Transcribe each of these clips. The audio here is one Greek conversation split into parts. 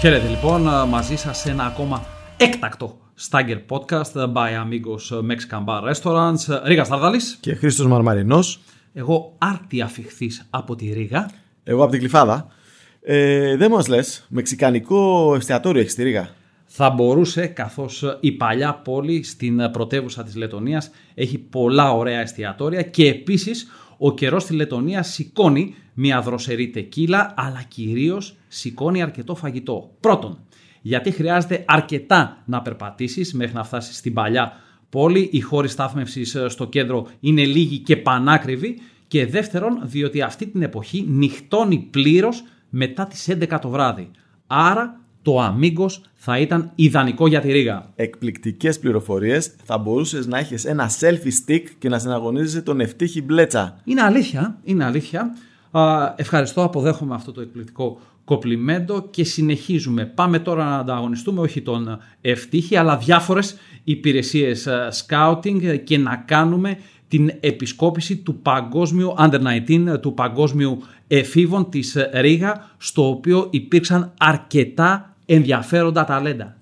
Χαίρετε λοιπόν μαζί σας σε ένα ακόμα έκτακτο Stagger Podcast by Amigos Mexican Bar Restaurants. Ρίγας Σταρδάλης. Και Χρήστος Μαρμαρινός. Εγώ άρτη αφιχθής από τη Ρίγα. Εγώ από την Κλειφάδα. Ε, δεν μας λες, μεξικανικό εστιατόριο έχεις στη Ρίγα; Θα μπορούσε, καθώς η παλιά πόλη στην πρωτεύουσα της Λετωνίας έχει πολλά ωραία εστιατόρια και επίσης ο καιρός στη Λετωνία σηκώνει μια δροσερή τεκίλα, αλλά κυρίως σηκώνει αρκετό φαγητό. Πρώτον, γιατί χρειάζεται αρκετά να περπατήσεις μέχρι να φτάσεις στην παλιά πόλη. Οι χώροι στάθμευσης στο κέντρο είναι λίγοι και πανάκριβοι. Και δεύτερον, διότι αυτή την εποχή νυχτώνει πλήρως μετά τις 11 το βράδυ. Άρα το Amigos θα ήταν ιδανικό για τη Ρίγα. Εκπληκτικές πληροφορίες. Θα μπορούσες να έχεις ένα selfie stick και να συναγωνίζεσαι τον ευτύχη μπλέτσα. Είναι αλήθεια, είναι αλήθεια. ευχαριστώ, αποδέχομαι αυτό το εκπληκτικό κοπλιμέντο και συνεχίζουμε. Πάμε τώρα να ανταγωνιστούμε όχι τον ευτύχη αλλά διάφορες υπηρεσίες ε, scouting και να κάνουμε την επισκόπηση του παγκόσμιου Under 19, του παγκόσμιου εφήβων της Ρήγα, στο οποίο υπήρξαν αρκετά ενδιαφέροντα ταλέντα.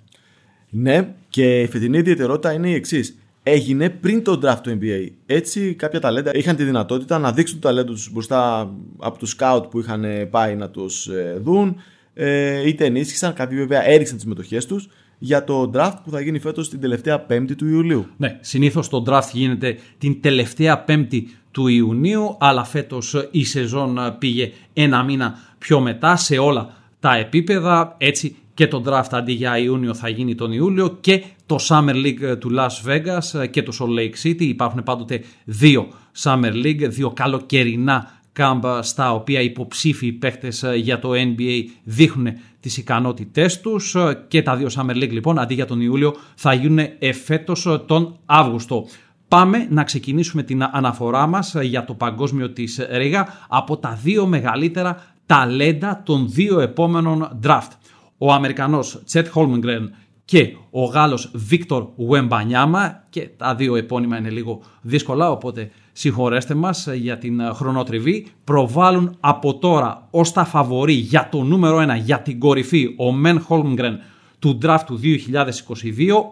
Ναι, και η φετινή ιδιαιτερότητα είναι η εξής. Έγινε πριν το draft του NBA. Έτσι, κάποια ταλέντα είχαν τη δυνατότητα να δείξουν το ταλέντο τους μπροστά από τους scout που είχαν πάει να τους ε, δουν, ε, είτε ενίσχυσαν, κάποιοι βέβαια έριξαν τις μετοχέ τους για το draft που θα γίνει φέτος την τελευταία Πέμπτη του Ιουλίου. Ναι, συνήθως το draft γίνεται την τελευταία Πέμπτη του Ιουνίου, αλλά φέτος η σεζόν πήγε ένα μήνα πιο μετά σε όλα τα επίπεδα. Έτσι και το draft αντί για Ιούνιο θα γίνει τον Ιούλιο και το Summer League του Las Vegas και το Salt Lake City. Υπάρχουν πάντοτε δύο Summer League, δύο καλοκαιρινά κάμπα στα οποία υποψήφιοι παίχτες για το NBA δείχνουν τις ικανότητές τους και τα δύο Summer League λοιπόν αντί για τον Ιούλιο θα γίνουν εφέτος τον Αύγουστο. Πάμε να ξεκινήσουμε την αναφορά μας για το παγκόσμιο της Ρίγα από τα δύο μεγαλύτερα ταλέντα των δύο επόμενων draft. Ο Αμερικανός Τσέτ Χόλμιγκρεν και ο Γάλλος Βίκτορ Ουεμπανιάμα και τα δύο επώνυμα είναι λίγο δύσκολα οπότε συγχωρέστε μας για την χρονοτριβή προβάλλουν από τώρα ως τα φαβορή για το νούμερο 1 για την κορυφή ο Μεν Χόλμγκρεν του draft του 2022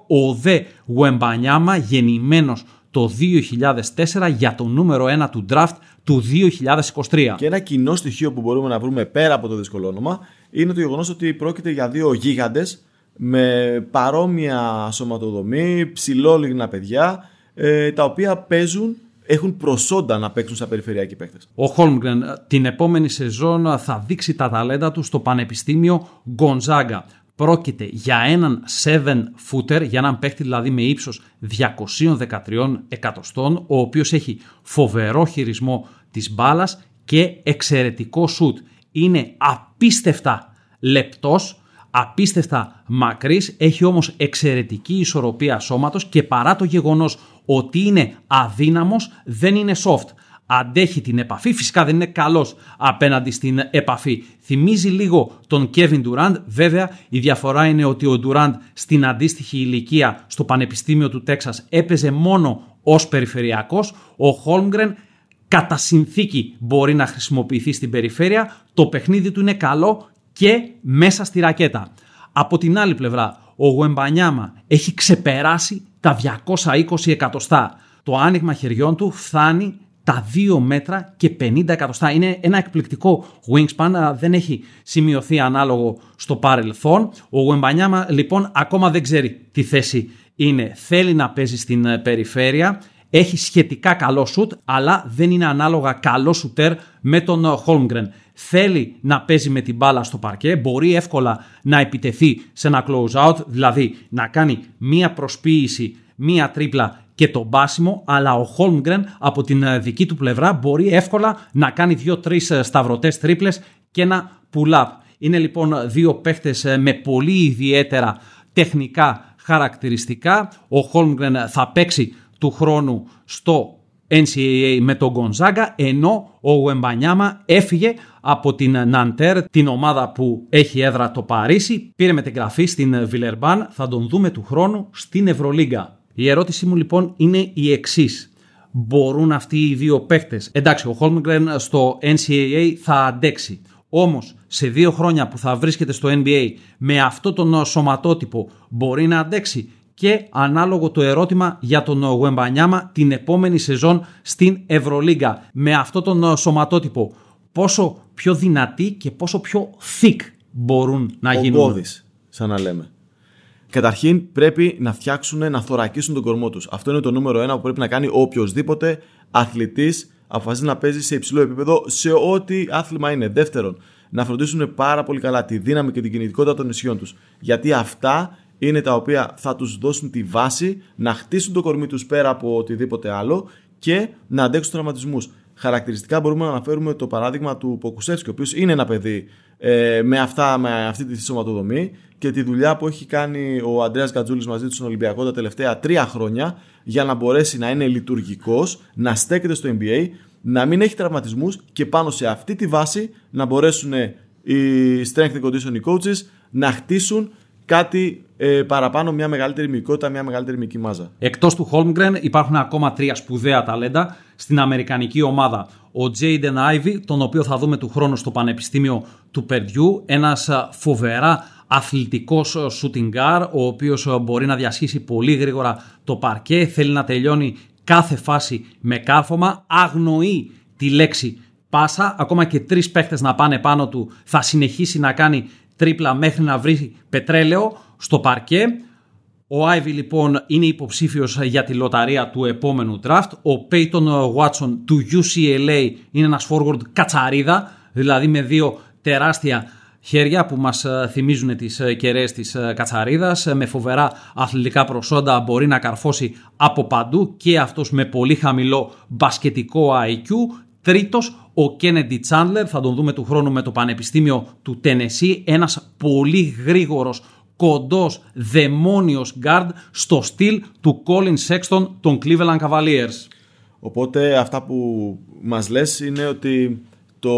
ο Δε Ουεμπανιάμα γεννημένος το 2004 για το νούμερο 1 του draft του 2023. Και ένα κοινό στοιχείο που μπορούμε να βρούμε πέρα από το δύσκολο όνομα είναι το γεγονός ότι πρόκειται για δύο γίγαντες με παρόμοια σωματοδομή, ψηλόλιγνα παιδιά, ε, τα οποία παίζουν έχουν προσόντα να παίξουν σαν περιφερειακοί παίκτες. Ο Χόλμγκρεν την επόμενη σεζόν θα δείξει τα ταλέντα του στο Πανεπιστήμιο Γκονζάγκα. Πρόκειται για έναν 7 footer, για έναν παίκτη δηλαδή με ύψος 213 εκατοστών, ο οποίος έχει φοβερό χειρισμό της μπάλας και εξαιρετικό σουτ. Είναι απίστευτα λεπτός, απίστευτα μακρύς, έχει όμως εξαιρετική ισορροπία σώματος και παρά το γεγονός ότι είναι αδύναμος δεν είναι soft. Αντέχει την επαφή, φυσικά δεν είναι καλός απέναντι στην επαφή. Θυμίζει λίγο τον Kevin Durant, βέβαια η διαφορά είναι ότι ο Durant στην αντίστοιχη ηλικία στο Πανεπιστήμιο του Τέξας έπαιζε μόνο ως περιφερειακός, ο Holmgren κατά συνθήκη μπορεί να χρησιμοποιηθεί στην περιφέρεια, το παιχνίδι του είναι καλό και μέσα στη ρακέτα. Από την άλλη πλευρά, ο Γουεμπανιάμα έχει ξεπεράσει τα 220 εκατοστά. Το άνοιγμα χεριών του φτάνει τα 2 μέτρα και 50 εκατοστά. Είναι ένα εκπληκτικό wingspan, δεν έχει σημειωθεί ανάλογο στο παρελθόν. Ο Γουεμπανιάμα λοιπόν ακόμα δεν ξέρει τι θέση είναι. Θέλει να παίζει στην ε, περιφέρεια, έχει σχετικά καλό σουτ, αλλά δεν είναι ανάλογα καλό σουτέρ με τον Holmgren. Θέλει να παίζει με την μπάλα στο παρκέ, μπορεί εύκολα να επιτεθεί σε ένα close out, δηλαδή να κάνει μία προσποίηση, μία τρίπλα και το μπάσιμο, αλλά ο Holmgren από την ε, δική του πλευρά μπορεί εύκολα να κάνει δύο-τρει ε, σταυρωτές τρίπλες και ένα pull-up. Είναι λοιπόν δύο παίχτες ε, με πολύ ιδιαίτερα τεχνικά χαρακτηριστικά. Ο Holmgren θα παίξει του χρόνου στο NCAA με τον Γκονζάγκα, ενώ ο Γουεμπανιάμα έφυγε από την Ναντέρ, την ομάδα που έχει έδρα το Παρίσι, πήρε μετεγγραφή στην Βιλερμπάν, θα τον δούμε του χρόνου στην Ευρωλίγκα. Η ερώτησή μου λοιπόν είναι η εξής. Μπορούν αυτοί οι δύο παίχτε. Εντάξει, ο Χόλμγκρεν στο NCAA θα αντέξει. Όμως σε δύο χρόνια που θα βρίσκεται στο NBA με αυτό τον σωματότυπο μπορεί να αντέξει; Και ανάλογο το ερώτημα για τον Γουεμπανιάμα την επόμενη σεζόν στην Ευρωλίγκα. Με αυτό τον σωματότυπο πόσο πιο δυνατοί και πόσο πιο thick μπορούν να γίνουν; Ογκώδης, σαν να λέμε. Καταρχήν πρέπει να φτιάξουν, να θωρακίσουν τον κορμό τους. Αυτό είναι το νούμερο ένα που πρέπει να κάνει οποιοδήποτε αθλητής αποφασίζει να παίζει σε υψηλό επίπεδο σε ό,τι άθλημα είναι. Δεύτερον, να φροντίσουν πάρα πολύ καλά τη δύναμη και την κινητικότητα των νησιών τους. Γιατί αυτά είναι τα οποία θα τους δώσουν τη βάση να χτίσουν το κορμί τους πέρα από οτιδήποτε άλλο και να αντέξουν τραυματισμούς. Χαρακτηριστικά μπορούμε να αναφέρουμε το παράδειγμα του Ποκουσεύσκη, ο οποίος είναι ένα παιδί ε, με, αυτά, με αυτή τη σωματοδομή και τη δουλειά που έχει κάνει ο Αντρέας Γκατζούλης μαζί τους στον Ολυμπιακό τα τελευταία τρία χρόνια για να μπορέσει να είναι λειτουργικός, να στέκεται στο NBA, να μην έχει τραυματισμούς και πάνω σε αυτή τη βάση να μπορέσουν οι strength and conditioning coaches να χτίσουν κάτι ε, παραπάνω, μια μεγαλύτερη μυϊκότητα, μια μεγαλύτερη μυϊκή μάζα. Εκτός του Holmgren υπάρχουν ακόμα τρία σπουδαία ταλέντα στην Αμερικανική ομάδα. Ο Jaden Ivy, τον οποίο θα δούμε του χρόνου στο Πανεπιστήμιο του Περδιού, ένας φοβερά αθλητικός shooting guard, ο οποίος μπορεί να διασχίσει πολύ γρήγορα το παρκέ, θέλει να τελειώνει κάθε φάση με κάρφωμα, αγνοεί τη λέξη πάσα, ακόμα και τρεις παίχτες να πάνε πάνω του θα συνεχίσει να κάνει τρίπλα μέχρι να βρει πετρέλαιο στο παρκέ. Ο Άιβι λοιπόν είναι υποψήφιος για τη λοταρία του επόμενου draft. Ο Peyton Watson του UCLA είναι ένας forward κατσαρίδα, δηλαδή με δύο τεράστια χέρια που μας θυμίζουν τις κεραίες της κατσαρίδας. Με φοβερά αθλητικά προσόντα μπορεί να καρφώσει από παντού και αυτός με πολύ χαμηλό μπασκετικό IQ. Τρίτος, ο Kennedy Chandler, θα τον δούμε του χρόνου με το Πανεπιστήμιο του Tennessee, ένας πολύ γρήγορος κοντός δαιμόνιος guard στο στυλ του Colin Sexton των Cleveland Cavaliers. Οπότε αυτά που μας λες είναι ότι το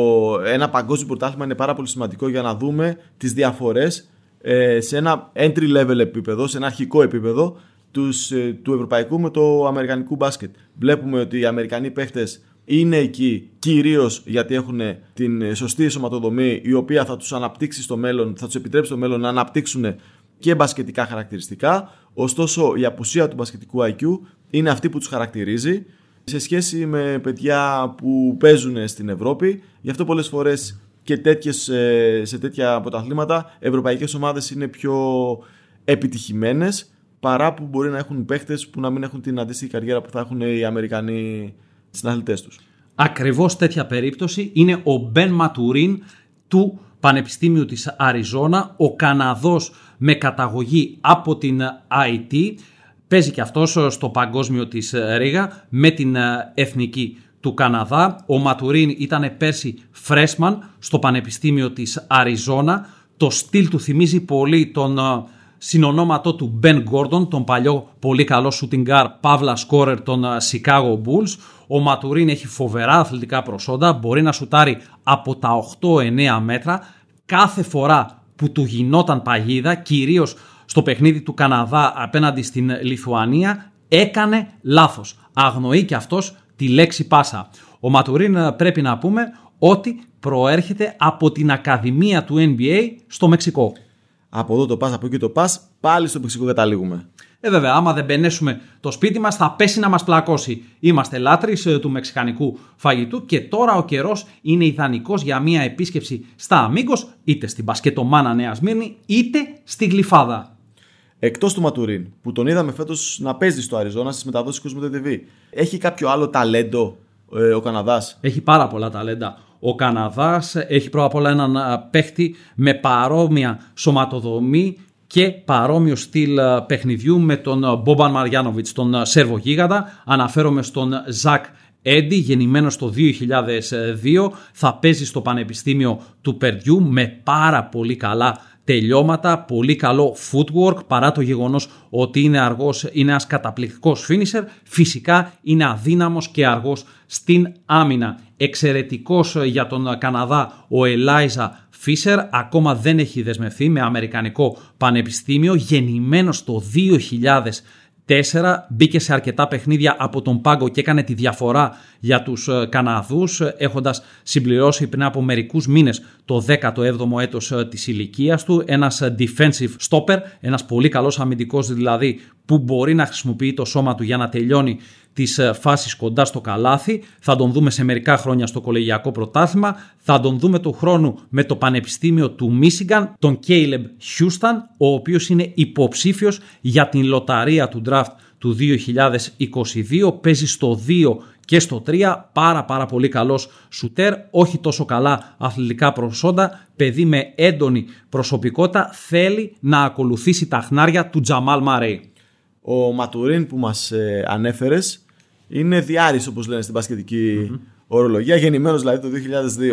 ένα παγκόσμιο πρωτάθλημα είναι πάρα πολύ σημαντικό για να δούμε τις διαφορές ε, σε ένα entry level επίπεδο, σε ένα αρχικό επίπεδο τους, ε, του ευρωπαϊκού με το αμερικανικού μπάσκετ. Βλέπουμε ότι οι αμερικανοί παίχτες είναι εκεί κυρίως γιατί έχουν την σωστή σωματοδομή η οποία θα τους αναπτύξει στο μέλλον, θα τους επιτρέψει στο μέλλον να αναπτύξουν και μπασκετικά χαρακτηριστικά. Ωστόσο, η απουσία του μπασκετικού IQ είναι αυτή που τους χαρακτηρίζει σε σχέση με παιδιά που παίζουν στην Ευρώπη. Γι' αυτό πολλές φορές και τέτοιες, ε, σε τέτοια αποταθλήματα ευρωπαϊκές ομάδες είναι πιο επιτυχημένες παρά που μπορεί να έχουν παίχτες που να μην έχουν την αντίστοιχη καριέρα που θα έχουν οι Αμερικανοί συναθλητές τους. Ακριβώς τέτοια περίπτωση είναι ο Μπεν Ματουρίν του Πανεπιστήμιου της Αριζόνα, ο Καναδός με καταγωγή από την IT, παίζει και αυτός στο παγκόσμιο της Ρίγα με την εθνική του Καναδά. Ο Ματουρίν ήταν πέρσι freshman στο Πανεπιστήμιο της Αριζόνα. Το στυλ του θυμίζει πολύ τον συνονόματό του Ben Gordon, τον παλιό πολύ καλό shooting guard Παύλα Σκόρερ των Chicago Bulls. Ο Ματουρίν έχει φοβερά αθλητικά προσόντα, μπορεί να σουτάρει από τα 8-9 μέτρα κάθε φορά που του γινόταν παγίδα, κυρίως στο παιχνίδι του Καναδά απέναντι στην Λιθουανία, έκανε λάθος. Αγνοεί και αυτός τη λέξη πάσα. Ο Ματουρίν ε, πρέπει να πούμε ότι προέρχεται από την Ακαδημία του NBA στο Μεξικό. Από εδώ το πας, από εκεί το πας, πάλι στο Μεξικό καταλήγουμε. Ε, βέβαια, άμα δεν μπενέσουμε το σπίτι μας, θα πέσει να μας πλακώσει. Είμαστε λάτρε του μεξικανικού φαγητού και τώρα ο καιρός είναι ιδανικός για μια επίσκεψη στα Αμίγκος, είτε στην Πασκετομάνα Νέα Σμύρνη, είτε στη Γλυφάδα. Εκτός του Ματουρίν, που τον είδαμε φέτος να παίζει στο Αριζόνα στις μεταδόσεις του TV, έχει κάποιο άλλο ταλέντο ε, ο Καναδάς; Έχει πάρα πολλά ταλέντα. Ο Καναδάς έχει πρώτα απ' όλα έναν παίχτη με παρόμοια σωματοδομή και παρόμοιο στυλ ε, παιχνιδιού με τον Μπόμπαν Μαριάνοβιτς, τον ε, Σέρβο Γίγαντα. Αναφέρομαι στον Ζακ Έντι, γεννημένος το 2002, θα παίζει στο Πανεπιστήμιο του Περδιού με πάρα πολύ καλά τελειώματα, πολύ καλό footwork παρά το γεγονός ότι είναι αργός, είναι ένας καταπληκτικός finisher, φυσικά είναι αδύναμος και αργός στην άμυνα. Εξαιρετικός για τον Καναδά ο Ελάιζα Φίσερ ακόμα δεν έχει δεσμευθεί με Αμερικανικό Πανεπιστήμιο, γεννημένος το Μπήκε σε αρκετά παιχνίδια από τον πάγκο και έκανε τη διαφορά για τους ε, Καναδούς έχοντας συμπληρώσει πριν από μερικούς μήνες το 17ο έτος ε, της ηλικίας του. Ένας defensive stopper, ένας πολύ καλός αμυντικός δηλαδή που μπορεί να χρησιμοποιεί το σώμα του για να τελειώνει τις ε, φάσεις κοντά στο καλάθι. Θα τον δούμε σε μερικά χρόνια στο κολεγιακό πρωτάθλημα. Θα τον δούμε του χρόνου με το Πανεπιστήμιο του Μίσιγκαν, τον Caleb Houston, ο οποίος είναι υποψήφιος για την λοταρία του draft του 2022. Παίζει στο 2 και στο 3. Πάρα πάρα πολύ καλός σουτέρ, όχι τόσο καλά αθλητικά προσόντα, παιδί με έντονη προσωπικότητα, θέλει να ακολουθήσει τα χνάρια του Τζαμάλ Μαρέι. Ο Ματουρίν που μας ε, ανέφερες είναι διάρης όπως λένε στην πασχετικη ορολογία, γεννημένος δηλαδή το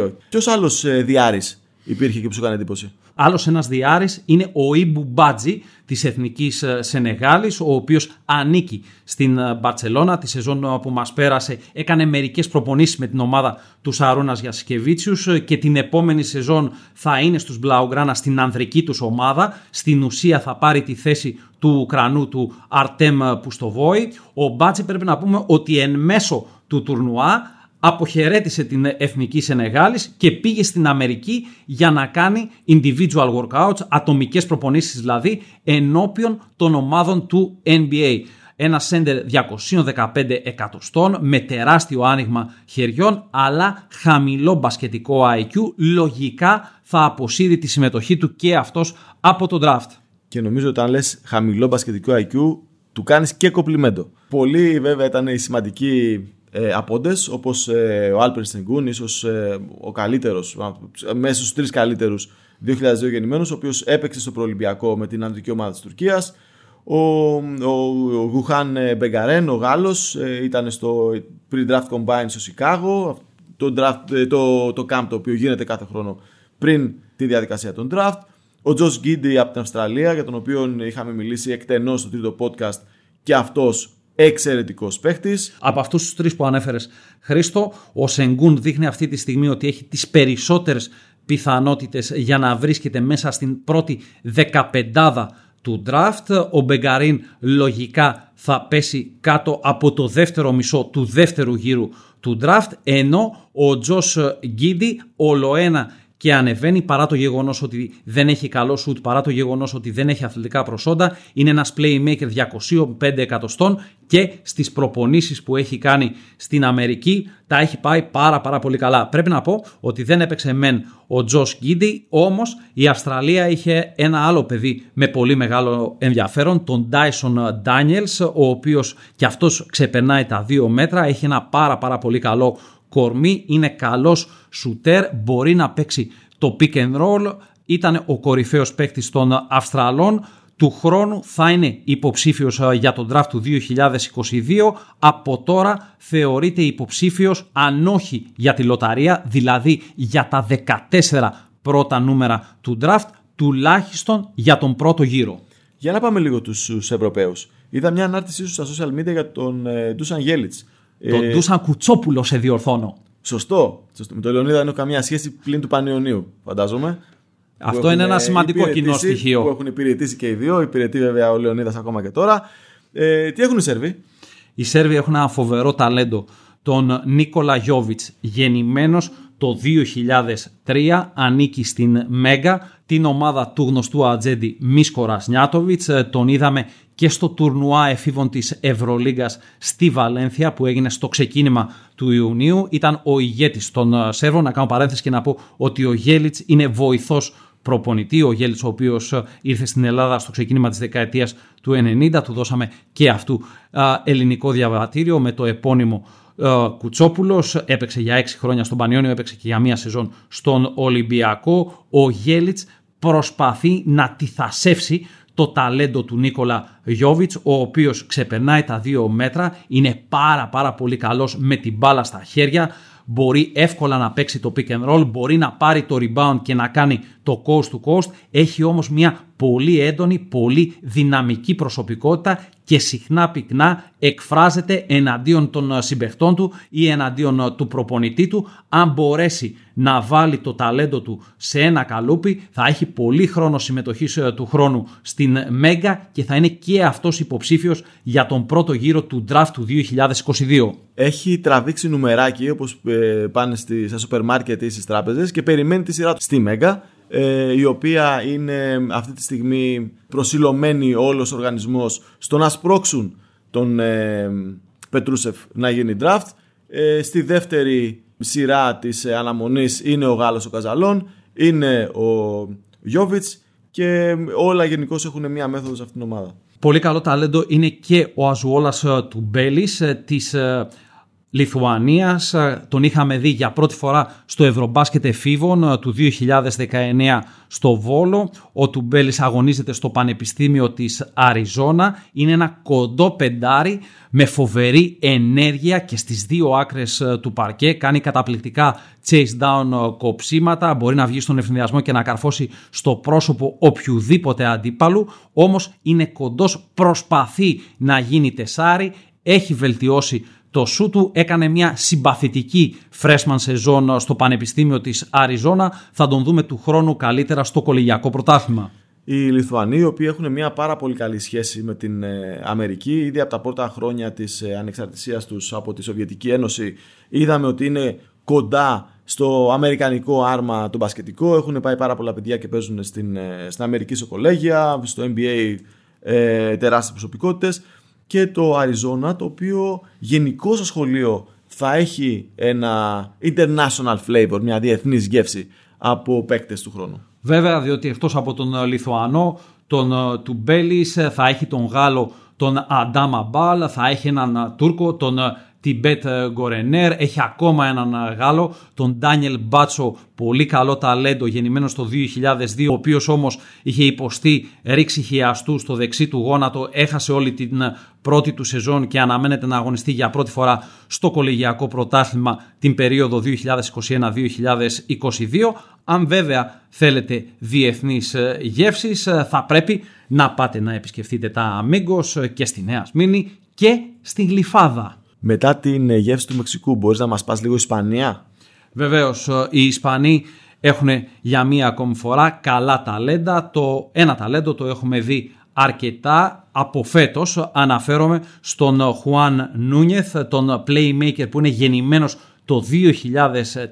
2002. Ποιος άλλος ε, διάρης υπήρχε και που σου έκανε εντύπωση. Άλλος ένας διάρρη είναι ο Ιμπου Μπάτζι της Εθνικής ε, Σενεγάλης, ο οποίος ανήκει στην ε, Μπαρσελόνα τη σεζόν που μας πέρασε. Έκανε μερικές προπονήσεις με την ομάδα τους Σαρούνα Γιασκεβίτσιους ε, και την επόμενη σεζόν θα είναι στους Μπλαουγκράνα στην ανδρική τους ομάδα. Στην ουσία θα πάρει τη θέση του Ουκρανού του Αρτέμ Πουστοβόη. Ο Μπάτζι πρέπει να πούμε ότι εν μέσω του τουρνουά αποχαιρέτησε την Εθνική Σενεγάλης και πήγε στην Αμερική για να κάνει individual workouts, ατομικές προπονήσεις δηλαδή, ενώπιον των ομάδων του NBA. Ένα σέντερ 215 εκατοστών με τεράστιο άνοιγμα χεριών αλλά χαμηλό μπασκετικό IQ λογικά θα αποσύρει τη συμμετοχή του και αυτός από τον draft. Και νομίζω ότι αν λες χαμηλό μπασκετικό IQ του κάνεις και κοπλιμέντο. Πολλοί βέβαια ήταν οι σημαντικοί ε, απόντες όπως ε, ο Άλπερ Στενγκούν, ίσως ε, ο καλύτερος, μέσα στους τρεις καλύτερους 2002 γεννημένους, ο οποίος έπαιξε στο προολυμπιακό με την ανδρική ομάδα της Τουρκίας. Ο, ο, ο Γουχάν ε, Μπεγκαρέν, ο Γάλλος, ε, ήταν στο pre-draft combine στο Σικάγο, το, draft, το, το camp το οποίο γίνεται κάθε χρόνο πριν τη διαδικασία των draft. Ο Τζος Γκίντι από την Αυστραλία, για τον οποίο είχαμε μιλήσει εκτενώς στο τρίτο podcast και αυτός εξαιρετικός παίχτης. Από αυτούς τους τρεις που ανέφερες, Χρήστο, ο Σενγκούν δείχνει αυτή τη στιγμή ότι έχει τις περισσότερες πιθανότητες για να βρίσκεται μέσα στην πρώτη δεκαπεντάδα του draft. Ο Μπεγκαρίν λογικά θα πέσει κάτω από το δεύτερο μισό του δεύτερου γύρου του draft, ενώ ο Τζος Γκίντι ολοένα και ανεβαίνει παρά το γεγονός ότι δεν έχει καλό σουτ, παρά το γεγονός ότι δεν έχει αθλητικά προσόντα. Είναι ένας playmaker 205 εκατοστών και στις προπονήσεις που έχει κάνει στην Αμερική τα έχει πάει πάρα πάρα πολύ καλά. Πρέπει να πω ότι δεν έπαιξε μεν ο Τζος Γκίντι, όμως η Αυστραλία είχε ένα άλλο παιδί με πολύ μεγάλο ενδιαφέρον, τον Dyson Daniels, ο οποίος και αυτός ξεπερνάει τα δύο μέτρα, έχει ένα πάρα πάρα πολύ καλό κορμί, είναι καλός σουτέρ, μπορεί να παίξει το pick and roll, ήταν ο κορυφαίος παίκτης των Αυστραλών, του χρόνου θα είναι υποψήφιος ε, για τον draft του 2022. Από τώρα θεωρείται υποψήφιος αν όχι για τη λοταρία, δηλαδή για τα 14 πρώτα νούμερα του draft, τουλάχιστον για τον πρώτο γύρο. Για να πάμε λίγο τους Ευρωπαίους. Είδα μια ανάρτησή σου στα social media για τον Ντούσαν Γέλιτς τον ε... Ντούσαν Κουτσόπουλο σε διορθώνω. Σωστό. Σωστό. Με τον Λεωνίδα δεν έχω καμία σχέση πλην του Πανιωνίου, φαντάζομαι. Αυτό είναι ένα σημαντικό κοινό στοιχείο. Που έχουν υπηρετήσει και οι δύο. Υπηρετεί βέβαια ο Λεωνίδας ακόμα και τώρα. Ε, τι έχουν οι Σέρβοι; Οι Σέρβοι έχουν ένα φοβερό ταλέντο. Τον Νίκολα Γιώβιτς, γεννημένος το 2003, ανήκει στην Μέγα, την ομάδα του γνωστού ατζέντη Μίσκορα Νιάτοβιτ. Ε, τον είδαμε και στο τουρνουά εφήβων της Ευρωλίγκας στη Βαλένθια που έγινε στο ξεκίνημα του Ιουνίου. Ήταν ο ηγέτης των ε, Σέρβων. Να κάνω παρένθεση και να πω ότι ο Γέλιτς είναι βοηθός προπονητή. Ο Γέλιτς ο οποίος ε, ήρθε στην Ελλάδα στο ξεκίνημα της δεκαετίας του 90. Του δώσαμε και αυτού ε, ελληνικό διαβατήριο με το επώνυμο Κουτσόπουλος. Έπαιξε για έξι χρόνια στον Πανιόνιο, έπαιξε και για μία σεζόν στον Ολυμπιακό. Ο Γέλιτς προσπαθεί να τυθασεύσει το ταλέντο του Νίκολα Γιώβιτς, ο οποίος ξεπερνάει τα δύο μέτρα, είναι πάρα πάρα πολύ καλός με την μπάλα στα χέρια, μπορεί εύκολα να παίξει το pick and roll, μπορεί να πάρει το rebound και να κάνει το coast to coast, έχει όμως μια πολύ έντονη, πολύ δυναμική προσωπικότητα και συχνά πυκνά εκφράζεται εναντίον των συμπεχτών του ή εναντίον του προπονητή του. Αν μπορέσει να βάλει το ταλέντο του σε ένα καλούπι θα έχει πολύ χρόνο συμμετοχής ε, του χρόνου στην Μέγκα και θα είναι και αυτός υποψήφιος για τον πρώτο γύρο του draft του 2022. Έχει τραβήξει νουμεράκι όπως ε, πάνε στη, στα σούπερ μάρκετ ή στις τράπεζες και περιμένει τη σειρά του στη Μέγκα ε, η οποία είναι αυτή τη στιγμή προσιλωμένη όλος ο οργανισμός στο να σπρώξουν τον ε, Πετρούσεφ να γίνει draft. Ε, στη δεύτερη σειρά της αναμονής είναι ο Γάλλος ο Καζαλόν, είναι ο Γιώβιτς και όλα γενικώ έχουν μία μέθοδος σε αυτήν την ομάδα. Πολύ καλό ταλέντο είναι και ο Αζουόλας του Μπέλης της Λιθουανίας. Τον είχαμε δει για πρώτη φορά στο Ευρωμπάσκετ εφήβων ε, του 2019 στο Βόλο. Ο Τουμπέλης αγωνίζεται στο Πανεπιστήμιο της Αριζόνα. Είναι ένα κοντό πεντάρι με φοβερή ενέργεια και στις δύο άκρες ε, του παρκέ. Κάνει καταπληκτικά chase down ε, κοψίματα. Μπορεί να βγει στον ευθυνδιασμό και να καρφώσει στο πρόσωπο οποιοδήποτε αντίπαλου. Όμως είναι κοντός, προσπαθεί να γίνει τεσάρι. Έχει βελτιώσει το σου του έκανε μια συμπαθητική freshman σεζόν στο Πανεπιστήμιο της Αριζόνα. Θα τον δούμε του χρόνου καλύτερα στο κολεγιακό πρωτάθλημα. Οι Λιθουανοί, οι οποίοι έχουν μια πάρα πολύ καλή σχέση με την ε, Αμερική, ήδη από τα πρώτα χρόνια της ε, ανεξαρτησίας τους από τη Σοβιετική Ένωση, είδαμε ότι είναι κοντά στο αμερικανικό άρμα το μπασκετικό. Έχουν πάει πάρα πολλά παιδιά και παίζουν στην, ε, στην Αμερική σε κολέγια, στο NBA ε, τεράστιες προσωπικότητες και το Arizona το οποίο γενικώ στο σχολείο θα έχει ένα international flavor, μια διεθνής γεύση από παίκτες του χρόνου. Βέβαια, διότι εκτός από τον Λιθουανό, τον ε, του Μπέλης, ε, θα έχει τον Γάλλο τον Αντάμα Μπάλ, θα έχει έναν ε, Τούρκο, τον Τιμπέτ Γκορενέρ, έχει ακόμα έναν Γάλλο, τον Ντάνιελ Μπάτσο, πολύ καλό ταλέντο, γεννημένο το 2002, ο οποίος όμως είχε υποστεί ρήξη χιαστού στο δεξί του γόνατο, έχασε όλη την πρώτη του σεζόν και αναμένεται να αγωνιστεί για πρώτη φορά στο κολεγιακό πρωτάθλημα την περίοδο 2021-2022. Αν βέβαια θέλετε διεθνείς γεύσεις, θα πρέπει να πάτε να επισκεφτείτε τα Αμίγκος και στη Νέα Σμήνη και στη Γλυφάδα. Μετά την ε, γεύση του Μεξικού, μπορείς να μας πας λίγο Ισπανία; Βεβαίως, ε, οι Ισπανοί έχουν για μία ακόμη φορά καλά ταλέντα. Το ένα ταλέντο το έχουμε δει αρκετά από φέτος. Αναφέρομαι στον Χουάν Νούνιεθ, τον playmaker που είναι γεννημένος το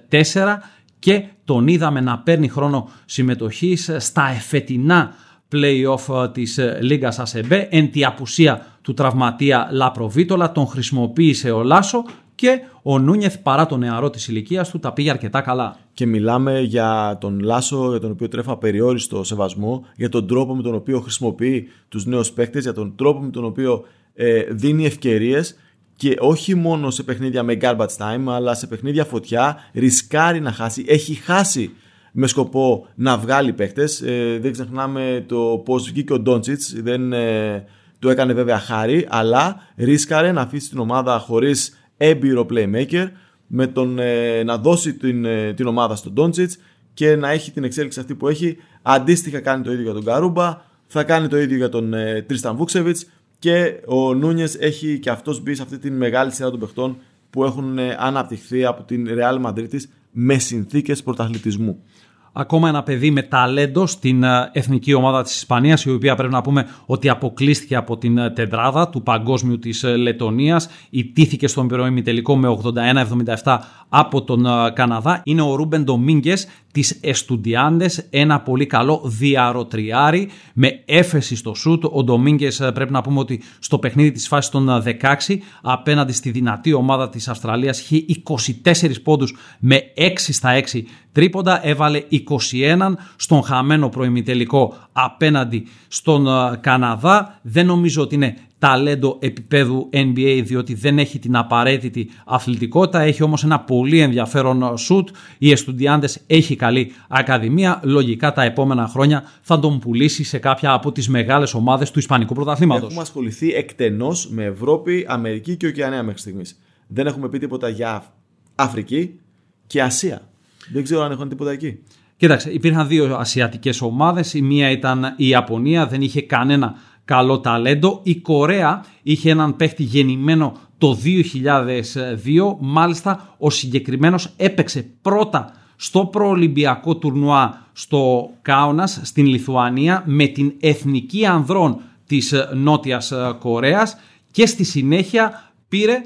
2004 και τον είδαμε να παίρνει χρόνο συμμετοχής στα εφετινά play-off της Λίγκας ΑΣΕΜΠΕ εν τη απουσία του τραυματία Λαπροβίτολα, τον χρησιμοποίησε ο Λάσο και ο Νούνιεθ παρά το νεαρό της ηλικίας του τα πήγε αρκετά καλά. Και μιλάμε για τον Λάσο, για τον οποίο τρέφω απεριόριστο σεβασμό, για τον τρόπο με τον οποίο χρησιμοποιεί τους νέους παίκτες, για τον τρόπο με τον οποίο ε, δίνει ευκαιρίες και όχι μόνο σε παιχνίδια με garbage time, αλλά σε παιχνίδια φωτιά, ρισκάρει να χάσει, έχει χάσει με σκοπό να βγάλει παίκτες. Ε, δεν ξεχνάμε το πώς βγήκε ο Ντόντσιτς, δεν ε, το έκανε βέβαια χάρη, αλλά ρίσκαρε να αφήσει την ομάδα χωρίς έμπειρο playmaker, με τον ε, να δώσει την, ε, την ομάδα στον Ντόντσιτς και να έχει την εξέλιξη αυτή που έχει. Αντίστοιχα κάνει το ίδιο για τον Καρούμπα, θα κάνει το ίδιο για τον ε, Τρίσταν Βούξεβιτς και ο Νούνιες έχει και αυτός μπει σε αυτή τη μεγάλη σειρά των παιχτών που έχουν αναπτυχθεί από την Real Madrid με συνθήκες πρωταθλητισμού ακόμα ένα παιδί με ταλέντο στην ε, εθνική ομάδα της Ισπανίας η οποία πρέπει να πούμε ότι αποκλείστηκε από την ε, τεντράδα του παγκόσμιου της ε, Λετωνίας. Ιτήθηκε στον πυροήμι τελικό με 81-77 από τον Καναδά. Είναι ο Ρούμπεν Ντομίγκε της Εστουντιάντες. Ένα πολύ καλό διαρροτριάρι με έφεση στο σουτ. Ο Ντομίγκε πρέπει να πούμε ότι στο παιχνίδι της φάσης των 16 απέναντι στη δυνατή ομάδα της Αυστραλίας είχε 24 πόντους με 6 στα 6 τρίποντα έβαλε 21 στον χαμένο προημιτελικό απέναντι στον ε, Καναδά. Δεν νομίζω ότι είναι ταλέντο επίπεδου NBA διότι δεν έχει την απαραίτητη αθλητικότητα, έχει όμως ένα πολύ ενδιαφέρον σουτ. Οι Εστουντιάντες έχει καλή ακαδημία, λογικά τα επόμενα χρόνια θα τον πουλήσει σε κάποια από τις μεγάλες ομάδες του Ισπανικού πρωταθλήματος. Έχουμε ασχοληθεί εκτενώς με Ευρώπη, Αμερική και Οκεανία μέχρι στιγμής. Δεν έχουμε πει τίποτα για Αφρική και Ασία. Δεν ξέρω αν έχουν τίποτα εκεί. Κοίταξε, υπήρχαν δύο ασιατικές ομάδες. Η μία ήταν η Ιαπωνία, δεν είχε κανένα καλό ταλέντο. Η Κορέα είχε έναν παίχτη γεννημένο το 2002. Μάλιστα, ο συγκεκριμένος έπαιξε πρώτα στο προολυμπιακό τουρνουά στο Κάουνας στην Λιθουανία με την εθνική ανδρών της Νότιας Κορέας και στη συνέχεια πήρε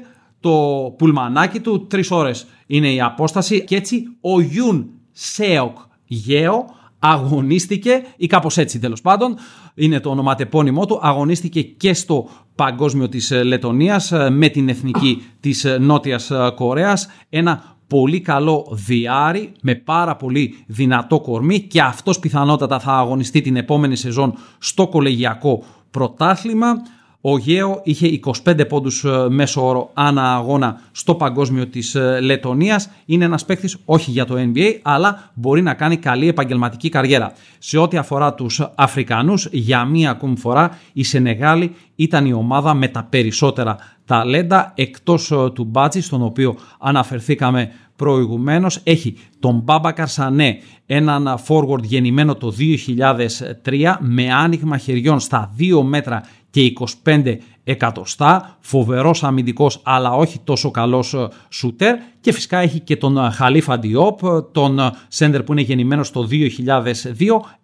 το πουλμανάκι του, τρεις ώρες είναι η απόσταση και έτσι ο Γιούν Σέοκ Γέο αγωνίστηκε ή κάπως έτσι τέλος πάντων είναι το ονοματεπώνυμό του αγωνίστηκε και στο παγκόσμιο της Λετωνίας με την εθνική της Νότιας Κορέας ένα πολύ καλό δυάρι με πάρα πολύ δυνατό κορμί και αυτός πιθανότατα θα αγωνιστεί την επόμενη σεζόν στο κολεγιακό πρωτάθλημα. Ο Γέο είχε 25 πόντους ε, μέσω όρο ανά αγώνα στο παγκόσμιο της ε, Λετωνίας. Είναι ένας παίκτης όχι για το NBA αλλά μπορεί να κάνει καλή επαγγελματική καριέρα. Σε ό,τι αφορά τους Αφρικανούς για μία ακόμη φορά η Σενεγάλη ήταν η ομάδα με τα περισσότερα ταλέντα εκτός ε, του Μπάτζη στον οποίο αναφερθήκαμε προηγουμένως έχει τον Μπάμπα Καρσανέ έναν forward γεννημένο το 2003 με άνοιγμα χεριών στα 2 μέτρα και 25 εκατοστά, φοβερός αμυντικός αλλά όχι τόσο καλός ε, σούτερ και φυσικά έχει και τον ε, Χαλίφα Ντιόπ, τον σέντερ που είναι γεννημένος το 2002,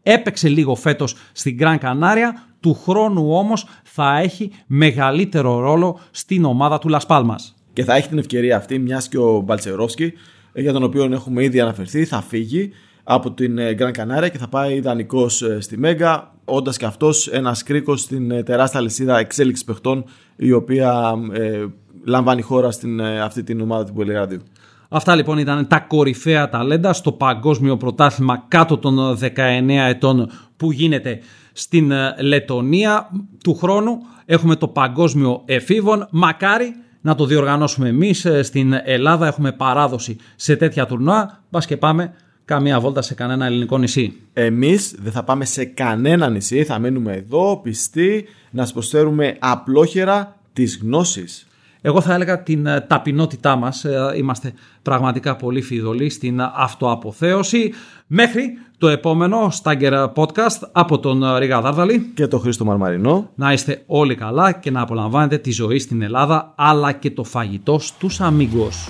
έπαιξε λίγο φέτος στην Γκραν Κανάρια, του χρόνου όμως θα έχει μεγαλύτερο ρόλο στην ομάδα του Λασπάλμας. Και θα έχει την ευκαιρία αυτή, μιας και ο Μπαλτσερόφσκι, ε, για τον οποίο έχουμε ήδη αναφερθεί, θα φύγει από την Γκραν Κανάρια και θα πάει ιδανικός στη Μέγα, όντας και αυτός ένας κρίκος στην τεράστια λυσίδα εξέλιξης παιχτών, η οποία ε, λαμβάνει χώρα στην αυτή την ομάδα του Πολυγραδίου. Αυτά λοιπόν ήταν τα κορυφαία ταλέντα στο παγκόσμιο πρωτάθλημα κάτω των 19 ετών που γίνεται στην ε, Λετωνία. Του χρόνου έχουμε το παγκόσμιο εφήβων. Μακάρι να το διοργανώσουμε εμείς ε, στην Ελλάδα. Έχουμε παράδοση σε τέτοια τουρνουά. Μπας και πάμε καμία βόλτα σε κανένα ελληνικό νησί. Εμείς δεν θα πάμε σε κανένα νησί. Θα μείνουμε εδώ πιστοί να σας προσφέρουμε απλόχερα τις γνώσεις. Εγώ θα έλεγα την ε, ταπεινότητά μας. Ε, είμαστε πραγματικά πολύ φιδωλοί στην αυτοαποθέωση. Μέχρι το επόμενο Stagger Podcast από τον Ρίγα Δάρδαλη και τον Χρήστο Μαρμαρινό. Να είστε όλοι καλά και να απολαμβάνετε τη ζωή στην Ελλάδα αλλά και το φαγητό στους αμίγκος.